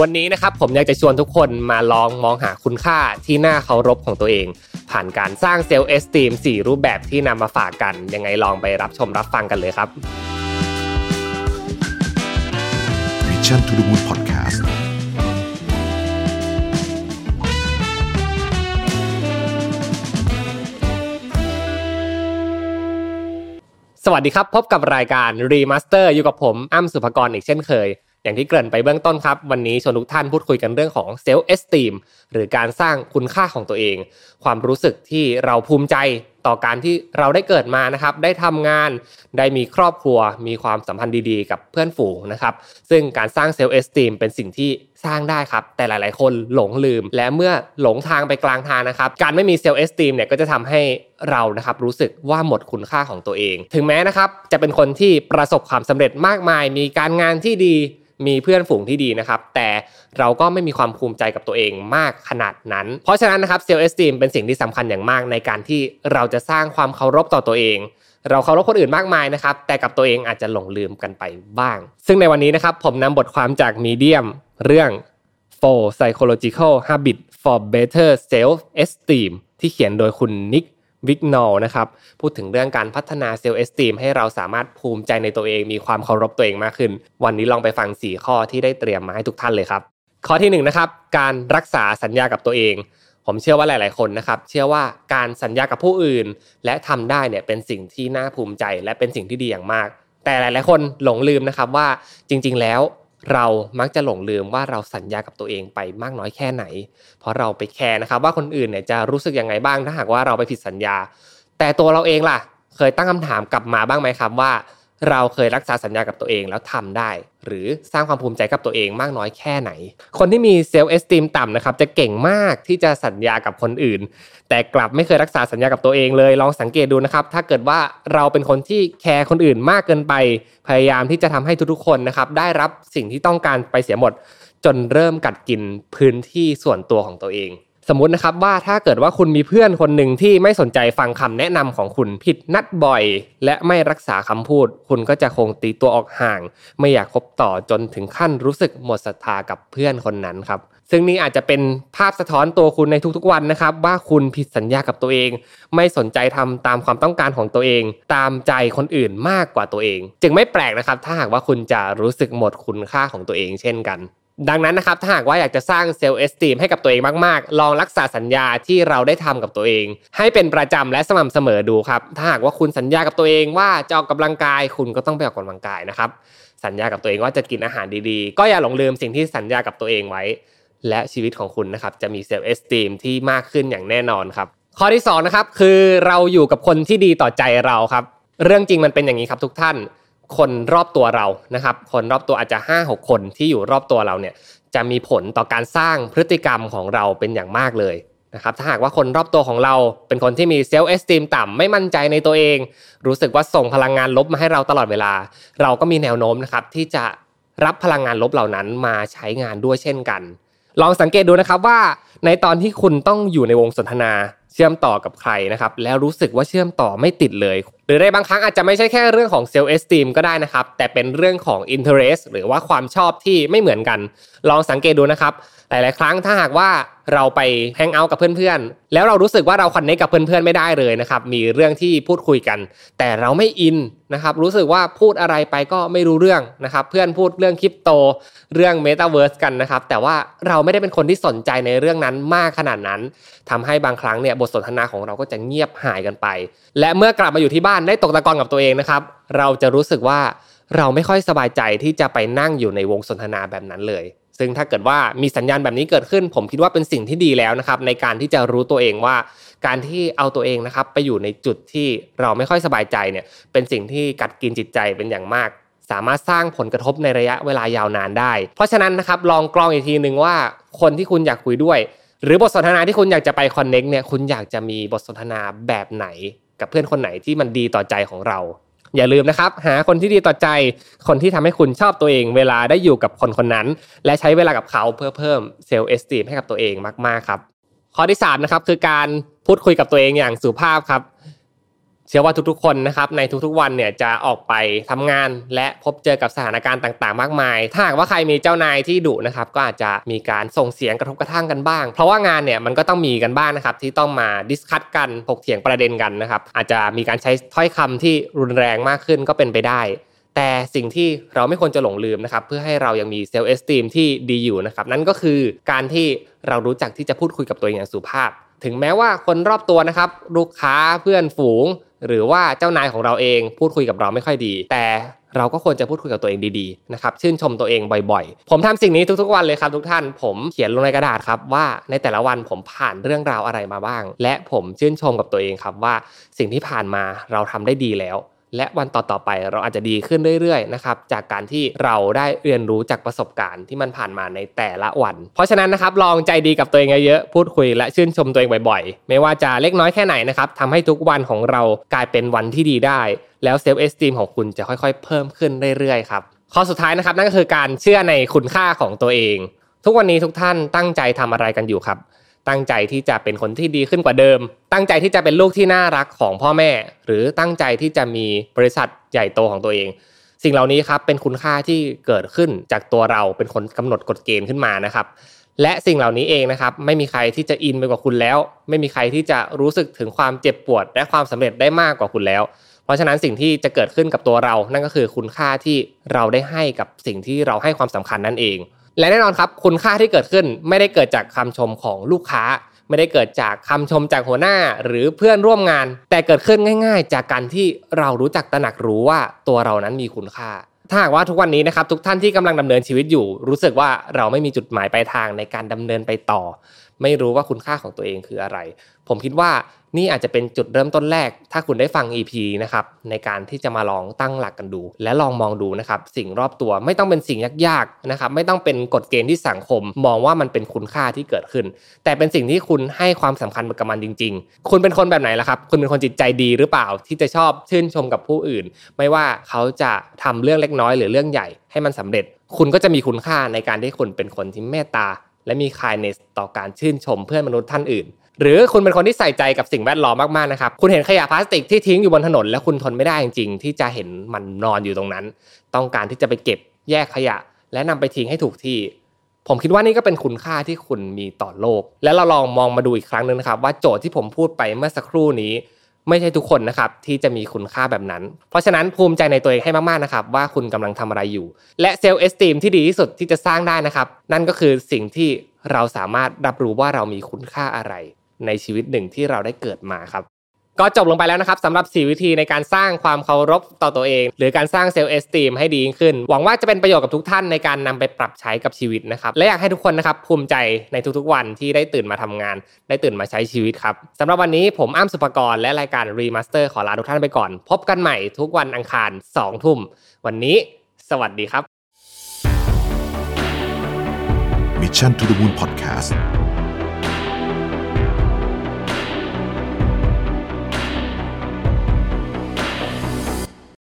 วันนี้นะครับผมอยากจะชวนทุกคนมาลองมองหาคุณค่าที่น่าเคารพของตัวเอง ผ่านการสร้าง self-esteem สี่รูปแบบที่นำมาฝากกัน ยังไงลองไปรับชมรับฟังกันเลยครับ Mission to the Moon Podcast สวัสดีครับ พบกับรายการ Remaster อยู่กับผมอ้ำสุภกรอีกเช่นเคย อย่างที่เกริ่นไปเบื้องต้นครับ วันนี้ชวนทุกท่านพูดคุยกันเรื่องของ self-esteem หรือการสร้างคุณค่าของตัวเอง ความรู้สึกที่เราภูมิใจ ต่อการที่เราได้เกิดมานะครับ ได้ทำงาน ได้มีครอบครัว มีความสัมพันธ์ดีๆ กับเพื่อนฝูงนะครับ ซึ่งการสร้าง self-esteem เป็นสิ่งที่สร้างได้ครับ แต่หลาย ๆ คนหลงลืม และเมื่อหลงทางไปกลางทางนะครับ การไม่มี self-esteem เนี่ยก็จะทำให้เรานะครับรู้สึกว่าหมดคุณค่าของตัวเอง ถึงแม้นะครับจะเป็นคนที่ประสบความสำเร็จมากมาย มีการงานที่ดี มีเพื่อนฝูงที่ดีนะครับ แต่เราก็ไม่มีความภูมิใจกับตัวเองมากขนาดนั้น เพราะฉะนั้นนะครับ self-esteem เป็นสิ่งที่สำคัญอย่างมากในการที่เราจะสร้างความเคารพต่อตัวเอง เราเคารพคนอื่นมากมายนะครับ แต่กับตัวเองอาจจะหลงลืมกันไปบ้าง ซึ่งในวันนี้นะครับผมนำบทความจาก Medium เรื่อง Four Psychological habit for Better Self-Esteem ที่เขียนโดยคุณ Nick Wignall นะครับพูดถึงเรื่องการพัฒนา self-esteem ให้เราสามารถภูมิใจในตัวเองมีความเคารพตัวเองมากขึ้น วันนี้ลองไปฟัง 4 ข้อที่ได้เตรียมมาให้ทุกท่านเลยครับ ข้อที่1นนะครับการรักษาสัญญากับตัวเอง ผมเชื่อว่าหลาย ๆ คนนะครับ เชื่อว่าการสัญญากับผู้อื่น และทำได้เนี่ยเป็นสิ่งที่น่าภูมิใจ และเป็นสิ่งที่ดีอย่างมาก แต่หลาย ๆ คนหลงลืมนะครับว่าจริง ๆ แล้วเรามักจะหลงลืมว่าเราสัญญากับตัวเองไปมากน้อยแค่ไหน เพราะเราไปแคร์นะครับ ว่าคนอื่นเนี่ยจะรู้สึกยังไงบ้างถ้าหากว่าเราไปผิดสัญญา แต่ตัวเราเองล่ะ เคยตั้งคำถามกลับมาบ้างไหมครับว่า เราเคยรักษาสัญญากับตัวเองแล้วทำได้ หรือสร้างความภูมิใจกับตัวเองมากน้อยแค่ไหน คนที่มี self-esteem ต่ำนะครับจะเก่งมากที่จะสัญญากับคนอื่น แต่กลับไม่เคยรักษาสัญญากับตัวเองเลยลองสังเกตดูนะครับ ถ้าเกิดว่าเราเป็นคนที่แคร์คนอื่นมากเกินไป พยายามที่จะทำให้ทุกๆคนนะครับได้รับสิ่งที่ต้องการไปเสียหมด จนเริ่มกัดกินพื้นที่ส่วนตัวของตัวเอง สมมุตินะครับว่าถ้าเกิดว่าคุณมีเพื่อนคนหนึ่งที่ไม่สนใจฟังคำแนะนำของคุณผิดนัดบ่อย และไม่รักษาคำพูด คุณก็จะคงตีตัวออกห่าง ไม่อยากคบต่อจนถึงขั้นรู้สึกหมดศรัทธากับเพื่อนคนนั้นครับซึ่งนี่อาจจะเป็นภาพสะท้อนตัวคุณในทุกๆวันนะครับ ว่าคุณผิดสัญญากับตัวเอง ไม่สนใจทำตามความต้องการของตัวเอง ตามใจคนอื่นมากกว่าตัวเอง จึงไม่แปลกนะครับ ถ้าหากว่าคุณจะรู้สึกหมดคุณค่าของตัวเองเช่นกัน ดังนั้นนะครับถ้าหากว่าอยากจะสร้าง self-esteem ให้กับตัวเองมากๆ ลองรักษาสัญญาที่เราได้ทำกับตัวเอง ให้เป็นประจำและสม่ำเสมอดูครับ ถ้าหากว่าคุณสัญญากับตัวเองว่าจะออกกำลังกายคุณก็ต้องไปออกกำลังกายนะครับ สัญญากับตัวเองว่าจะกินอาหารดีๆ ก็อย่าหลงลืมสิ่งที่สัญญากับตัวเองไว้ และชีวิตของคุณนะครับจะมี self-esteem ที่มากขึ้นอย่างแน่นอนครับข้อที่2นะครับคือเราอยู่กับคนที่ดีต่อใจเราครับ เรื่องจริงมันเป็นอย่างนี้ครับทุกท่าน คนรอบตัวเรานะครับ คนรอบตัวอาจจะ5 6คนที่อยู่รอบตัวเราเนี่ยจะมีผลต่อการสร้างพฤติกรรมของเราเป็นอย่างมากเลยนะครับถ้าหากว่าคนรอบตัวของเราเป็นคนที่มีเซลล์เอสติมต่ำไม่มั่นใจในตัวเอง รู้สึกว่าส่งพลังงานลบมาให้เราตลอดเวลา เราก็มีแนวโน้มนะครับที่จะรับพลังงานลบเหล่านั้นมาใช้งานด้วยเช่นกัน ลองสังเกตดูนะครับว่าในตอนที่คุณต้องอยู่ในวงสนทนา เชื่อมต่อกับใครนะครับแล้วรู้สึกว่าเชื่อมต่อไม่ติดเลย หรือในบางครั้งอาจจะไม่ใช่แค่เรื่องของ self-esteem ก็ได้นะครับ แต่เป็นเรื่องของ interest หรือว่าความชอบที่ไม่เหมือนกัน ลองสังเกตดูนะครับ หลาย ๆ ครั้งถ้าหากว่าเราไป hang out กับเพื่อน ๆ แล้วเรารู้สึกว่าเรา connect กับเพื่อน ๆ ไม่ได้เลยนะครับมีเรื่องที่พูดคุยกัน แต่เราไม่อินนะครับรู้สึกว่าพูดอะไรไปก็ไม่รู้เรื่องนะครับเพื่อนพูดเรื่องคริปโตเรื่องเมตาเวิร์สกันนะครับแต่ว่าเราไม่ได้เป็นคนที่สนใจในเรื่องนั้นมากขนาดนั้นทำให้บางครั้งเนี่ยบทสนทนาของเราก็จะเงียบหายกันไป และเมื่อกลับมาอยู่ที่บ้านได้ตกตะกอนกับตัวเองนะครับ เราจะรู้สึกว่าเราไม่ค่อยสบายใจที่จะไปนั่งอยู่ในวงสนทนาแบบนั้นเลย ซึ่งถ้าเกิดว่ามีสัญญาณแบบนี้เกิดขึ้น ผมคิดว่าเป็นสิ่งที่ดีแล้วนะครับ ในการที่จะรู้ตัวเองว่า การที่เอาตัวเองนะครับ ไปอยู่ในจุดที่เราไม่ค่อยสบายใจเนี่ย เป็นสิ่งที่กัดกินจิตใจเป็นอย่างมาก สามารถสร้างผลกระทบในระยะเวลายาวนานได้ เพราะฉะนั้นนะครับลองกรองอีกทีหนึ่งว่า คนที่คุณอยากคุยด้วย หรือบทสนทนาที่คุณอยากจะไป connect เนี่ยคุณอยากจะมีบทสนทนาแบบไหน กับเพื่อนคนไหนที่มันดีต่อใจของเรา อย่าลืมนะครับ หาคนที่ดีต่อใจ คนที่ทำให้คุณชอบตัวเอง เวลาได้อยู่กับคนคนนั้น และใช้เวลากับเขาเพื่อเพิ่ม self-esteem ให้กับตัวเองมากๆครับข้อที่3นะครับคือการพูดคุยกับตัวเองอย่างสุภาพครับ เชื่อว่าทุกๆ คนนะครับในทุกๆ วันเนี่ยจะออกไปทำงาน และพบเจอกับสถานการณ์ต่างๆ มากมาย ถ้าหากว่าใครมีเจ้านายที่ดุนะครับก็อาจจะมีการส่งเสียงกระทบกระทั่งกันบ้าง เพราะว่างานเนี่ยมันก็ต้องมีกันบ้างนะครับที่ต้องมา discuss กันถกเถียงประเด็นกันนะครับอาจจะมีการใช้ถ้อยคำที่รุนแรงมากขึ้นก็เป็นไปได้แต่สิ่งที่เราไม่ควรจะหลงลืมนะครับเพื่อให้เรายังมีเซลล์เอสติมที่ดีอยู่นะครับนั่นก็คือการที่เรารู้จักที่จะพูดคุยกับตัวเองอย่างสุภาพ ถึงแม้ว่าคนรอบตัวนะครับลูกค้าเพื่อนฝูง หรือว่าเจ้านายของเราเองพูดคุยกับเราไม่ค่อยดี แต่เราก็ควรจะพูดคุยกับตัวเองดีๆนะครับชื่นชมตัวเองบ่อยๆ ผมทำสิ่งนี้ทุกๆวันเลยครับทุกท่านผมเขียนลงในกระดาษครับว่าในแต่ละวันผมผ่านเรื่องราวอะไรมาบ้าง และผมชื่นชมกับตัวเองครับว่าสิ่งที่ผ่านมาเราทำได้ดีแล้ว และวันต่อๆไปเราอาจจะดีขึ้นเรื่อยๆนะครับจากการที่เราได้เรียนรู้จากประสบการณ์ที่มันผ่านมาในแต่ละวัน เพราะฉะนั้นนะครับลองใจดีกับตัวเองเยอะๆพูดคุยและชื่นชมตัวเองบ่อยๆ ไม่ว่าจะเล็กน้อยแค่ไหนนะครับทำให้ทุกวันของเรากลายเป็นวันที่ดีได้ แล้วเซลฟ์เอสติมของคุณจะค่อยๆ เพิ่มขึ้นเรื่อยๆครับข้อสุดท้ายนะครับนั่นก็คือการเชื่อในคุณค่าของตัวเอง ทุกวันนี้ทุกท่านตั้งใจทำอะไรกันอยู่ครับ ตั้งใจที่จะเป็นคนที่ดีขึ้นกว่าเดิม ตั้งใจที่จะเป็นลูกที่น่ารักของพ่อแม่ หรือตั้งใจที่จะมีบริษัทใหญ่โตของตัวเอง สิ่งเหล่านี้ครับเป็นคุณค่าที่เกิดขึ้นจากตัวเราเป็นคนกำหนดกฎเกณฑ์ขึ้นมานะครับ และสิ่งเหล่านี้เองนะครับ ไม่มีใครที่จะอินไปกว่าคุณแล้ว ไม่มีใครที่จะรู้สึกถึงความเจ็บปวด และความสำเร็จได้มากกว่าคุณแล้ว เพราะฉะนั้นสิ่งที่จะเกิดขึ้นกับตัวเรา นั่นก็คือคุณค่าที่เราได้ให้กับสิ่งที่เราให้ความสำคัญนั่นเอง และแน่นอนครับคุณค่าที่เกิดขึ้นไม่ได้เกิดจากคำชมของลูกค้า ไม่ได้เกิดจากคำชมจากหัวหน้าหรือเพื่อนร่วมงาน แต่เกิดขึ้นง่าย ๆ จากการที่เรารู้จักตระหนักรู้ว่าตัวเรานั้นมีคุณค่า ถ้าหากว่าทุกวันนี้นะครับทุกท่านที่กำลังดำเนินชีวิตอยู่ รู้สึกว่าเราไม่มีจุดหมายปลายทางในการดำเนินไปต่อ ไม่รู้ว่าคุณค่าของตัวเองคืออะไร ผมคิดว่านี่อาจจะเป็นจุดเริ่มต้นแรก ถ้าคุณได้ฟัง EP นะครับในการที่จะมาลองตั้งหลักกันดู และลองมองดูนะครับสิ่งรอบตัวไม่ต้องเป็นสิ่งยากๆนะครับไม่ต้องเป็นกฎเกณฑ์ที่สังคม มองว่ามันเป็นคุณค่าที่เกิดขึ้น แต่เป็นสิ่งที่คุณให้ความสำคัญกับมันจริง ๆ คุณเป็นคนแบบไหนล่ะครับคุณเป็นคนจิตใจดีหรือเปล่าที่จะชอบชื่นชมกับผู้อื่น ไม่ว่าเขาจะทำเรื่องเล็กน้อยหรือเรื่องใหญ่ให้มันสำเร็จ คุณก็จะมีคุณค่าในการที่คุณเป็นคนที่เมตตา และมี kindness ต่อการชื่นชมเพื่อนมนุษย์ท่านอื่น หรือคุณเป็นคนที่ใส่ใจกับสิ่งแวดล้อมมากๆนะครับคุณเห็นขยะพลาสติกที่ทิ้งอยู่บนถนน แล้วคุณทนไม่ได้จริงๆที่จะเห็นมันนอนอยู่ตรงนั้น ต้องการที่จะไปเก็บแยกขยะ และนำไปทิ้งให้ถูกที่ผมคิดว่านี่ก็เป็นคุณค่าที่คุณมีต่อโลก และเราลองมองมาดูอีกครั้งหนึ่งนะครับ ว่าโจทย์ที่ผมพูดไปเมื่อสักครู่นี้ ไม่ใช่ทุกคนนะครับที่จะมีคุณค่าแบบนั้น เพราะฉะนั้นภูมิใจในตัวเองให้มากๆนะครับว่าคุณกำลังทำอะไรอยู่ และเซลล์เอสติมที่ดีที่สุดที่จะสร้างได้นะครับ นั่นก็คือสิ่งที่เราสามารถรับรู้ว่าเรามีคุณค่าอะไร ในชีวิตหนึ่งที่เราได้เกิดมาครับ ก็จบลงไปแล้วนะครับสำหรับ 4 วิธีในการสร้างความเคารพต่อตัวเอง หรือการสร้าง self-esteem ให้ดีขึ้น หวังว่าจะเป็นประโยชน์กับทุกท่านในการนำไปปรับใช้กับชีวิตนะครับ และอยากให้ทุกคนนะครับภูมิใจในทุกๆวันที่ได้ตื่นมาทำงาน ได้ตื่นมาใช้ชีวิตครับสำหรับวันนี้ผมอ้ำสุภกรและรายการ Remaster ขอลาทุกท่านไปก่อน พบกันใหม่ทุกวันอังคาร2ทุ่มวันนี้ สวัสดีครับ Mission to the Moon Podcast